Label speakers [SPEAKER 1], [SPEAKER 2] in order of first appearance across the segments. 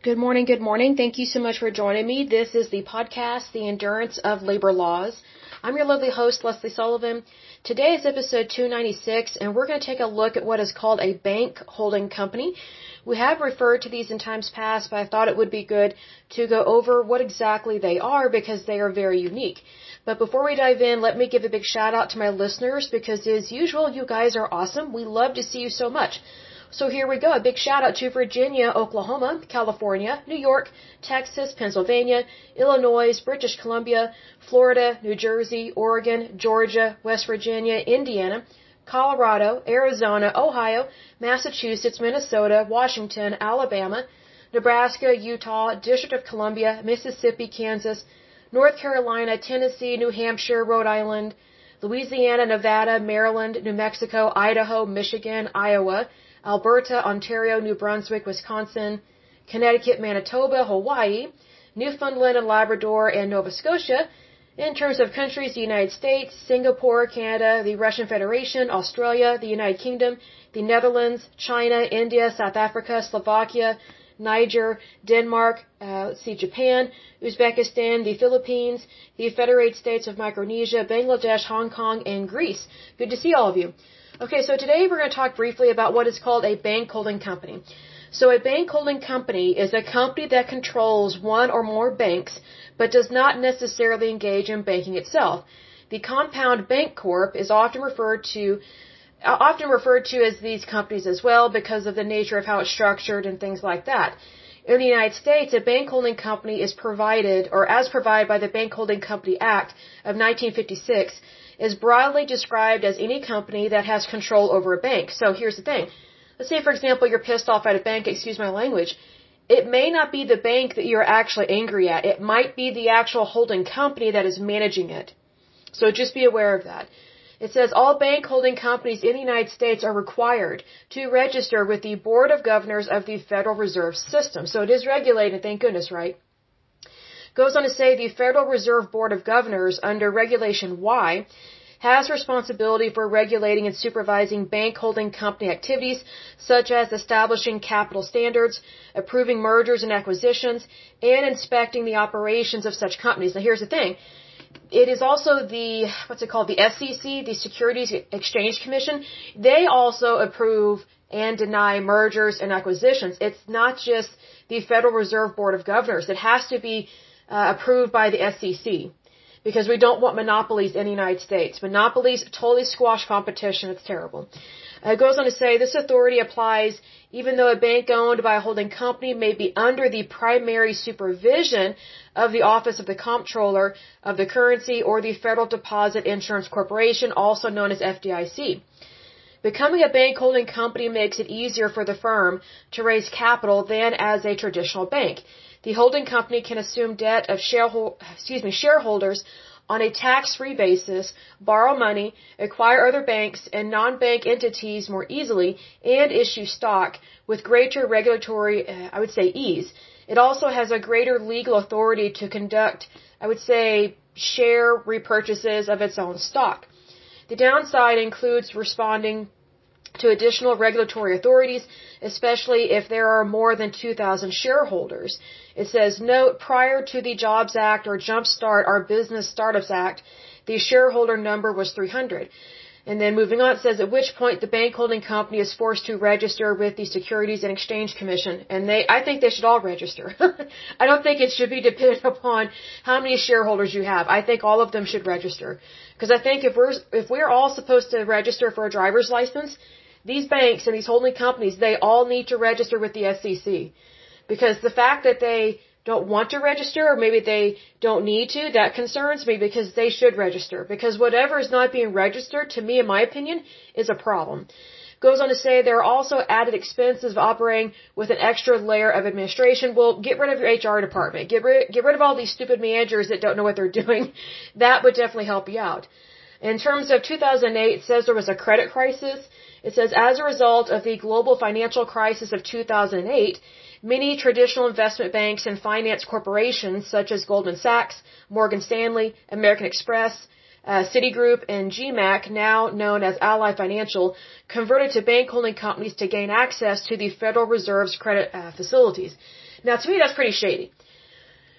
[SPEAKER 1] Good morning, good morning. Thank you so much for joining me. This is the podcast, The Endurance of Labor Laws. I'm your lovely host, Lesley Sullivan. Today is episode 296, and we're going to take a look at what is called a bank holding company. We have referred to these in times past, but I thought it would be good to go over what exactly they are because they are very unique. But before we dive in, let me give a big shout out to my listeners because as usual, you guys are awesome. We love to see you so much. So here we go. A big shout out to Virginia, Oklahoma, California, New York, Texas, Pennsylvania, Illinois, British Columbia, Florida, New Jersey, Oregon, Georgia, West Virginia, Indiana, Colorado, Arizona, Ohio, Massachusetts, Minnesota, Washington, Alabama, Nebraska, Utah, District of Columbia, Mississippi, Kansas, North Carolina, Tennessee, New Hampshire, Rhode Island, Louisiana, Nevada, Maryland, New Mexico, Idaho, Michigan, Iowa, Alberta, Ontario, New Brunswick, Wisconsin, Connecticut, Manitoba, Hawaii, Newfoundland and Labrador, and Nova Scotia. In terms of countries, the United States, Singapore, Canada, the Russian Federation, Australia, the United Kingdom, the Netherlands, China, India, South Africa, Slovakia, Niger, Denmark, uh, see, Japan, Uzbekistan, the Philippines, the Federated States of Micronesia, Bangladesh, Hong Kong, and Greece. Good to see all of you. Okay, so today we're going to talk briefly about what is called a bank holding company. So a bank holding company is a company that controls one or more banks, but does not necessarily engage in banking itself. The compound bank corp is often referred to uh, often referred to as these companies as well because of the nature of how it's structured and things like that. In the United States, a bank holding company is provided, or as provided by the Bank Holding Company Act of 1956, is broadly described as any company that has control over a bank. So here's the thing. Let's say, for example, you're pissed off at a bank, excuse my language. It may not be the bank that you're actually angry at. It might be the actual holding company that is managing it. So just be aware of that. It says all bank holding companies in the United States are required to register with the Board of Governors of the Federal Reserve System. So it is regulated, thank goodness, right? Goes on to say the Federal Reserve Board of Governors under Regulation Y has responsibility for regulating and supervising bank holding company activities such as establishing capital standards, approving mergers and acquisitions, and inspecting the operations of such companies. Now here's the thing. It is also the, what's it called, the SEC, the Securities Exchange Commission. They also approve and deny mergers and acquisitions. It's not just the Federal Reserve Board of Governors. It has to be uh, approved by the SEC because we don't want monopolies in the United States. Monopolies totally squash competition. It's terrible. Uh, it goes on to say this authority applies even though a bank owned by a holding company may be under the primary supervision of the Office of the Comptroller of the Currency or the Federal Deposit Insurance Corporation, also known as FDIC. Becoming a bank holding company makes it easier for the firm to raise capital than as a traditional bank. The holding company can assume debt of shareho- excuse me, shareholders on a tax-free basis, borrow money, acquire other banks and non-bank entities more easily, and issue stock with greater regulatory, uh, I would say, ease. It also has a greater legal authority to conduct, I would say, share repurchases of its own stock. The downside includes responding to additional regulatory authorities, especially if there are more than 2,000 shareholders. It says, note, prior to the Jobs Act or Jumpstart our Business Startups Act, the shareholder number was 300. And then moving on, it says at which point the bank holding company is forced to register with the Securities and Exchange Commission. And they, I think they should all register. I don't think it should be dependent upon how many shareholders you have. I think all of them should register. Because I think if we're, if we're all supposed to register for a driver's license, these banks and these holding companies, they all need to register with the SEC. Because the fact that they don't want to register or maybe they don't need to, that concerns me because they should register. Because whatever is not being registered, to me, in my opinion, is a problem. Goes on to say there are also added expenses of operating with an extra layer of administration. Well, get rid of your HR department. Get rid, get rid of all these stupid managers that don't know what they're doing. That would definitely help you out. In terms of 2008, it says there was a credit crisis. It says, as a result of the global financial crisis of 2008, many traditional investment banks and finance corporations such as Goldman Sachs, Morgan Stanley, American Express, uh, Citigroup, and GMAC, now known as Ally Financial, converted to bank holding companies to gain access to the Federal Reserve's credit uh, facilities. Now, to me, that's pretty shady.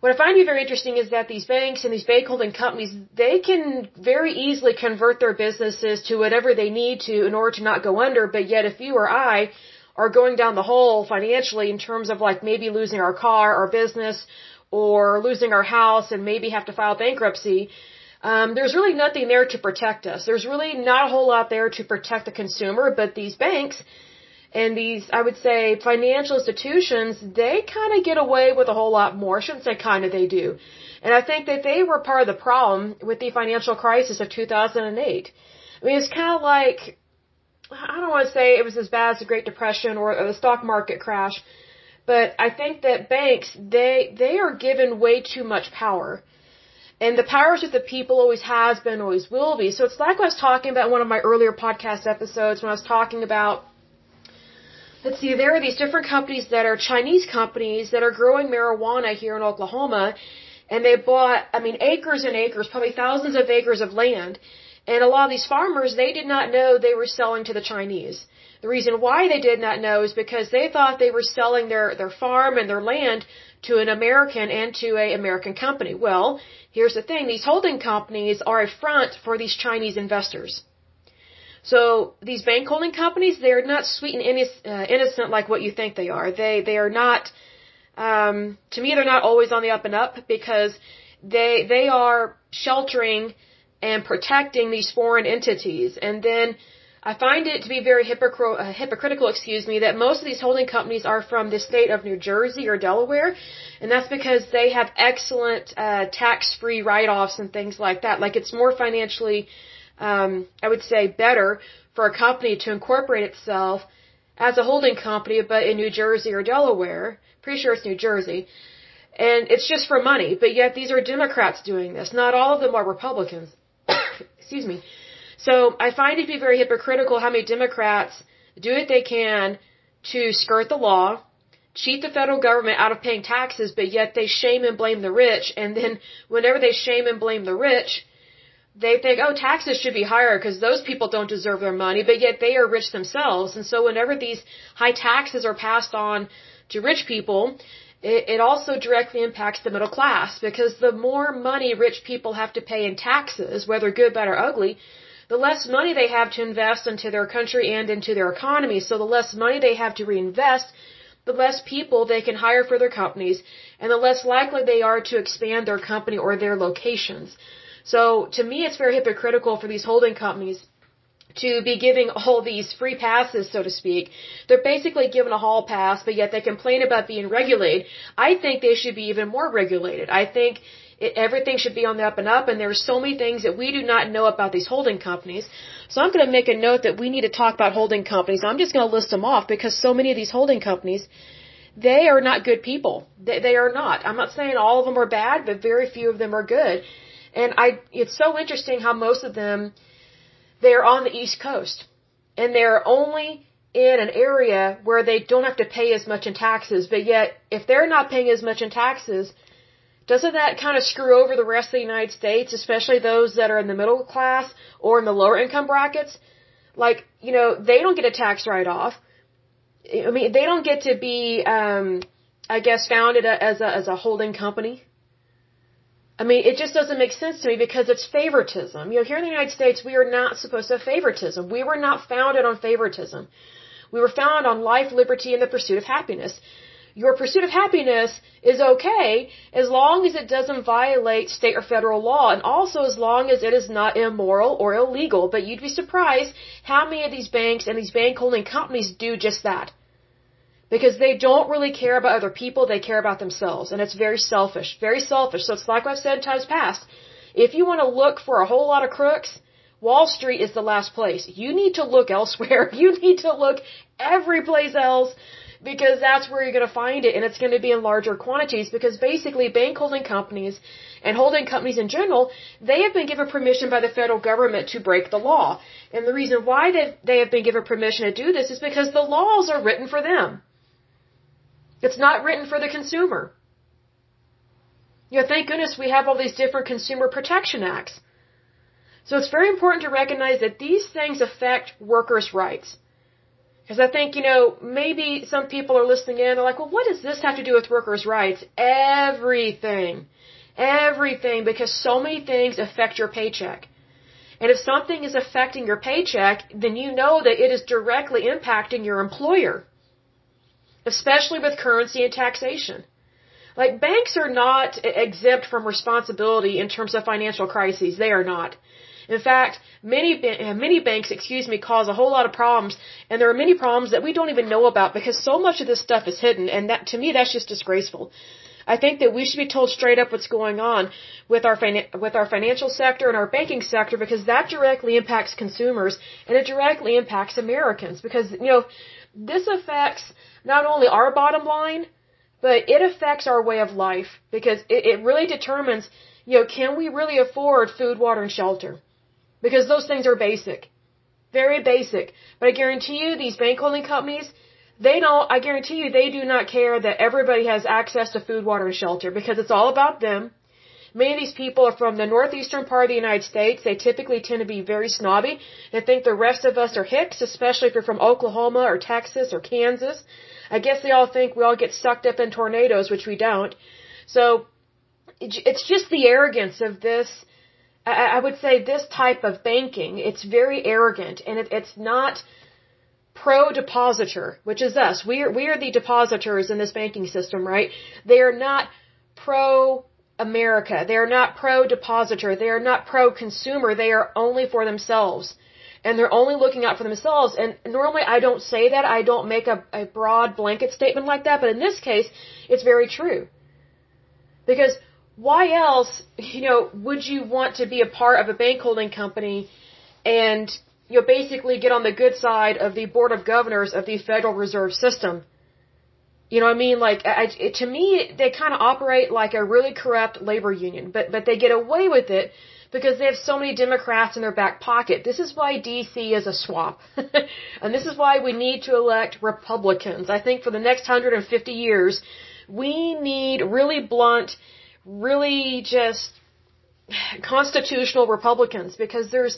[SPEAKER 1] What I find to be very interesting is that these banks and these bank holding companies, they can very easily convert their businesses to whatever they need to in order to not go under. But yet, if you or I are going down the hole financially in terms of like maybe losing our car, our business, or losing our house and maybe have to file bankruptcy, um, there's really nothing there to protect us. There's really not a whole lot there to protect the consumer, but these banks, and these, I would say, financial institutions, they kind of get away with a whole lot more. I shouldn't say kind of, they do. And I think that they were part of the problem with the financial crisis of 2008. I mean, it's kind of like, I don't want to say it was as bad as the Great Depression or, or the stock market crash, but I think that banks, they, they are given way too much power. And the powers of the people always has been, always will be. So it's like I was talking about in one of my earlier podcast episodes when I was talking about let's see, there are these different companies that are Chinese companies that are growing marijuana here in Oklahoma. And they bought, I mean, acres and acres, probably thousands of acres of land. And a lot of these farmers, they did not know they were selling to the Chinese. The reason why they did not know is because they thought they were selling their, their farm and their land to an American and to a American company. Well, here's the thing. These holding companies are a front for these Chinese investors. So these bank holding companies, they're not sweet and uh, innocent like what you think they are. They they are not. Um, to me, they're not always on the up and up because they they are sheltering and protecting these foreign entities. And then I find it to be very hypocr- uh, hypocritical, excuse me, that most of these holding companies are from the state of New Jersey or Delaware, and that's because they have excellent uh, tax-free write-offs and things like that. Like it's more financially um, I would say better for a company to incorporate itself as a holding company, but in New Jersey or Delaware. Pretty sure it's New Jersey. And it's just for money, but yet these are Democrats doing this. Not all of them are Republicans. Excuse me. So I find it to be very hypocritical how many Democrats do what they can to skirt the law, cheat the federal government out of paying taxes, but yet they shame and blame the rich. And then whenever they shame and blame the rich, they think, oh, taxes should be higher because those people don't deserve their money, but yet they are rich themselves. And so whenever these high taxes are passed on to rich people, it, it also directly impacts the middle class because the more money rich people have to pay in taxes, whether good, bad, or ugly, the less money they have to invest into their country and into their economy. So the less money they have to reinvest, the less people they can hire for their companies, and the less likely they are to expand their company or their locations. So to me, it's very hypocritical for these holding companies to be giving all these free passes, so to speak. They're basically given a hall pass, but yet they complain about being regulated. I think they should be even more regulated. I think it, everything should be on the up and up, and there are so many things that we do not know about these holding companies. So I'm going to make a note that we need to talk about holding companies. I'm just going to list them off because so many of these holding companies, they are not good people. They, they are not. I'm not saying all of them are bad, but very few of them are good. And I, it's so interesting how most of them, they're on the East Coast. And they're only in an area where they don't have to pay as much in taxes. But yet, if they're not paying as much in taxes, doesn't that kind of screw over the rest of the United States, especially those that are in the middle class or in the lower income brackets? Like, you know, they don't get a tax write off. I mean, they don't get to be, um, I guess, founded as a, as a holding company. I mean, it just doesn't make sense to me because it's favoritism. You know, here in the United States, we are not supposed to have favoritism. We were not founded on favoritism. We were founded on life, liberty, and the pursuit of happiness. Your pursuit of happiness is okay as long as it doesn't violate state or federal law and also as long as it is not immoral or illegal. But you'd be surprised how many of these banks and these bank holding companies do just that because they don't really care about other people, they care about themselves. And it's very selfish, very selfish. So it's like I've said in times past. If you want to look for a whole lot of crooks, Wall Street is the last place. You need to look elsewhere. You need to look every place else because that's where you're going to find it and it's going to be in larger quantities because basically bank holding companies and holding companies in general, they have been given permission by the federal government to break the law. And the reason why they, they have been given permission to do this is because the laws are written for them. It's not written for the consumer. You know, thank goodness we have all these different consumer protection acts. So it's very important to recognize that these things affect workers' rights. Because I think, you know, maybe some people are listening in, they're like, well, what does this have to do with workers' rights? Everything. Everything, because so many things affect your paycheck. And if something is affecting your paycheck, then you know that it is directly impacting your employer. Especially with currency and taxation. Like banks are not exempt from responsibility in terms of financial crises. They are not. In fact, many many banks, excuse me, cause a whole lot of problems, and there are many problems that we don't even know about because so much of this stuff is hidden, and that to me that's just disgraceful. I think that we should be told straight up what's going on with our with our financial sector and our banking sector because that directly impacts consumers and it directly impacts Americans because you know this affects not only our bottom line but it affects our way of life because it, it really determines you know can we really afford food, water, and shelter because those things are basic, very basic. But I guarantee you, these bank holding companies, they don't, I guarantee you, they do not care that everybody has access to food, water, and shelter because it's all about them. Many of these people are from the northeastern part of the United States. They typically tend to be very snobby. They think the rest of us are hicks, especially if you're from Oklahoma or Texas or Kansas. I guess they all think we all get sucked up in tornadoes, which we don't. So, it's just the arrogance of this I, would say this type of banking, it's very arrogant and it's not pro depositor, which is us. We are, we are the depositors in this banking system, right? They are not pro America. They are not pro depositor. They are not pro consumer. They are only for themselves. And they're only looking out for themselves. And normally I don't say that. I don't make a, a broad blanket statement like that. But in this case, it's very true. Because why else, you know, would you want to be a part of a bank holding company and you know basically get on the good side of the board of governors of the Federal Reserve System? You know what I mean? Like, I, it, to me, they kind of operate like a really corrupt labor union, but but they get away with it because they have so many Democrats in their back pocket. This is why DC is a swamp. and this is why we need to elect Republicans. I think for the next 150 years, we need really blunt really just constitutional Republicans because there's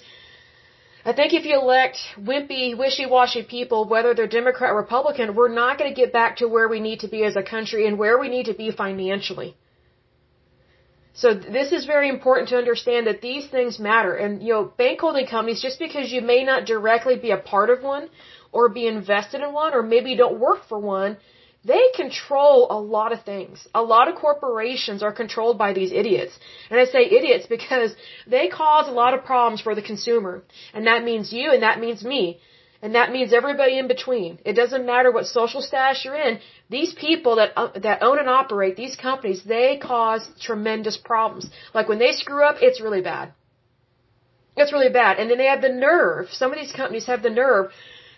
[SPEAKER 1] I think if you elect wimpy, wishy-washy people, whether they're Democrat or Republican, we're not going to get back to where we need to be as a country and where we need to be financially. So this is very important to understand that these things matter. And, you know, bank holding companies, just because you may not directly be a part of one or be invested in one or maybe don't work for one, they control a lot of things. A lot of corporations are controlled by these idiots. And I say idiots because they cause a lot of problems for the consumer. And that means you and that means me. And that means everybody in between. It doesn't matter what social status you're in. These people that uh, that own and operate these companies, they cause tremendous problems. Like when they screw up, it's really bad. It's really bad. And then they have the nerve. Some of these companies have the nerve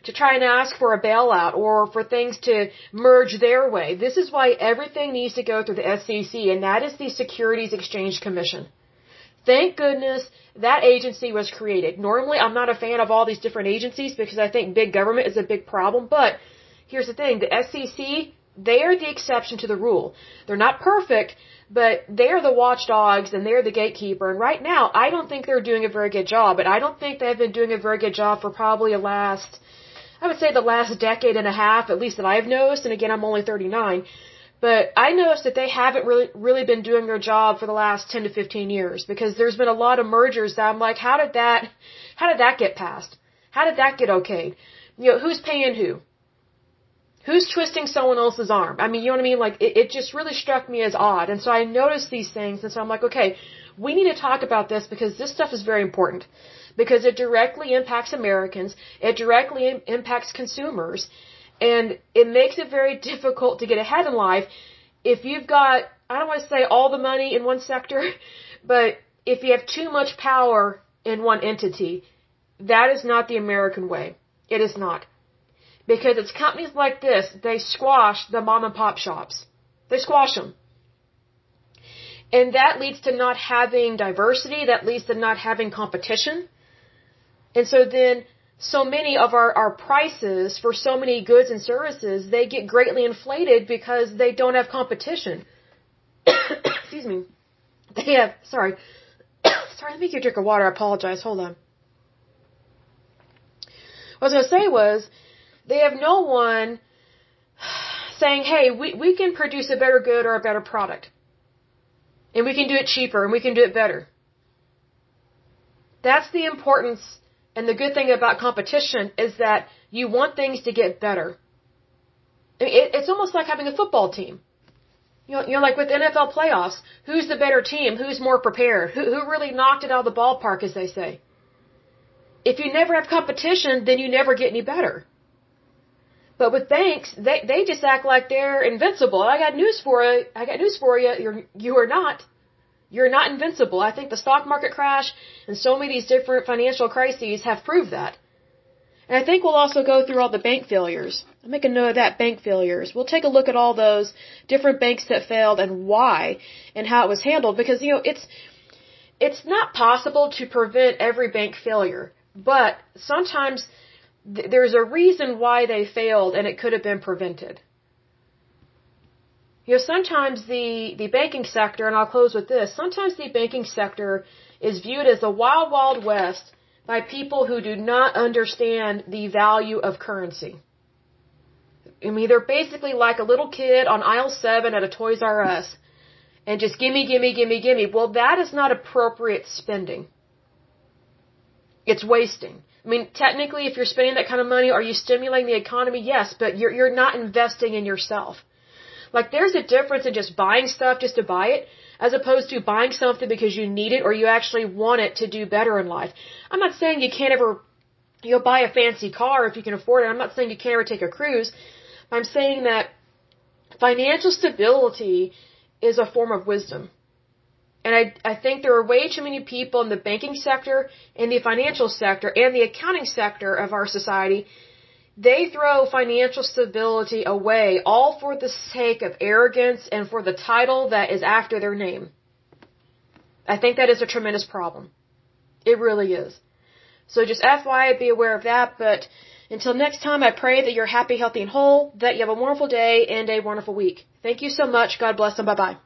[SPEAKER 1] to try and ask for a bailout or for things to merge their way. This is why everything needs to go through the SEC, and that is the Securities Exchange Commission. Thank goodness that agency was created. Normally, I'm not a fan of all these different agencies because I think big government is a big problem, but here's the thing, the SEC, they are the exception to the rule. They're not perfect, but they're the watchdogs and they're the gatekeeper. And right now, I don't think they're doing a very good job, but I don't think they've been doing a very good job for probably the last I would say the last decade and a half, at least that I've noticed, and again, I'm only 39, but I noticed that they haven't really, really been doing their job for the last 10 to 15 years because there's been a lot of mergers that I'm like, how did that, how did that get passed? How did that get okayed? You know, who's paying who? Who's twisting someone else's arm? I mean, you know what I mean? Like, it, it just really struck me as odd. And so I noticed these things, and so I'm like, okay, we need to talk about this because this stuff is very important because it directly impacts Americans, it directly Im- impacts consumers, and it makes it very difficult to get ahead in life if you've got, I don't want to say all the money in one sector, but if you have too much power in one entity, that is not the American way. It is not. Because it's companies like this, they squash the mom and pop shops. They squash them. And that leads to not having diversity, that leads to not having competition. And so then so many of our, our prices for so many goods and services, they get greatly inflated because they don't have competition. Excuse me. They have, sorry. sorry, let me get a drink of water. I apologize. Hold on. What I was going to say was, they have no one saying, hey, we, we can produce a better good or a better product. And we can do it cheaper and we can do it better. That's the importance and the good thing about competition is that you want things to get better. It, it's almost like having a football team. You know, you know, like with NFL playoffs, who's the better team? Who's more prepared? Who, who really knocked it out of the ballpark, as they say? If you never have competition, then you never get any better. But with banks, they they just act like they're invincible. I got news for you. I got news for you. You're you are not. You're not invincible. I think the stock market crash and so many of these different financial crises have proved that. And I think we'll also go through all the bank failures. I'll make a note of that bank failures. We'll take a look at all those different banks that failed and why and how it was handled because you know it's it's not possible to prevent every bank failure, but sometimes th- there's a reason why they failed and it could have been prevented. You know, sometimes the, the banking sector, and I'll close with this, sometimes the banking sector is viewed as the wild, wild west by people who do not understand the value of currency. I mean, they're basically like a little kid on aisle seven at a Toys R Us and just gimme, gimme, gimme, gimme. Well, that is not appropriate spending. It's wasting. I mean, technically, if you're spending that kind of money, are you stimulating the economy? Yes, but you're, you're not investing in yourself. Like, there's a difference in just buying stuff just to buy it, as opposed to buying something because you need it or you actually want it to do better in life. I'm not saying you can't ever, you know, buy a fancy car if you can afford it. I'm not saying you can't ever take a cruise. I'm saying that financial stability is a form of wisdom. And I, I think there are way too many people in the banking sector, in the financial sector, and the accounting sector of our society. They throw financial stability away all for the sake of arrogance and for the title that is after their name. I think that is a tremendous problem. It really is. So just FYI, be aware of that. But until next time, I pray that you're happy, healthy, and whole, that you have a wonderful day and a wonderful week. Thank you so much. God bless and bye bye.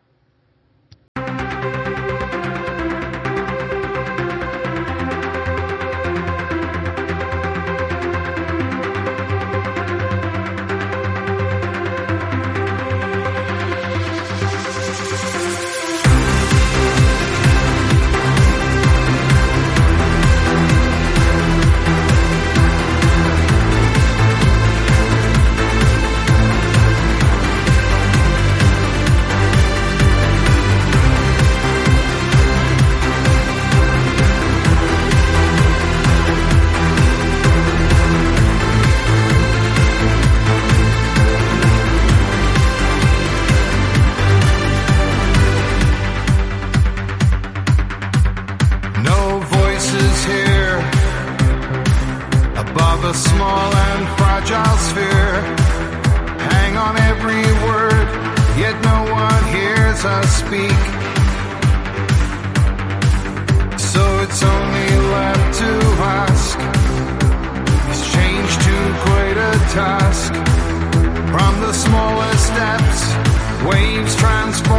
[SPEAKER 2] Waves transform.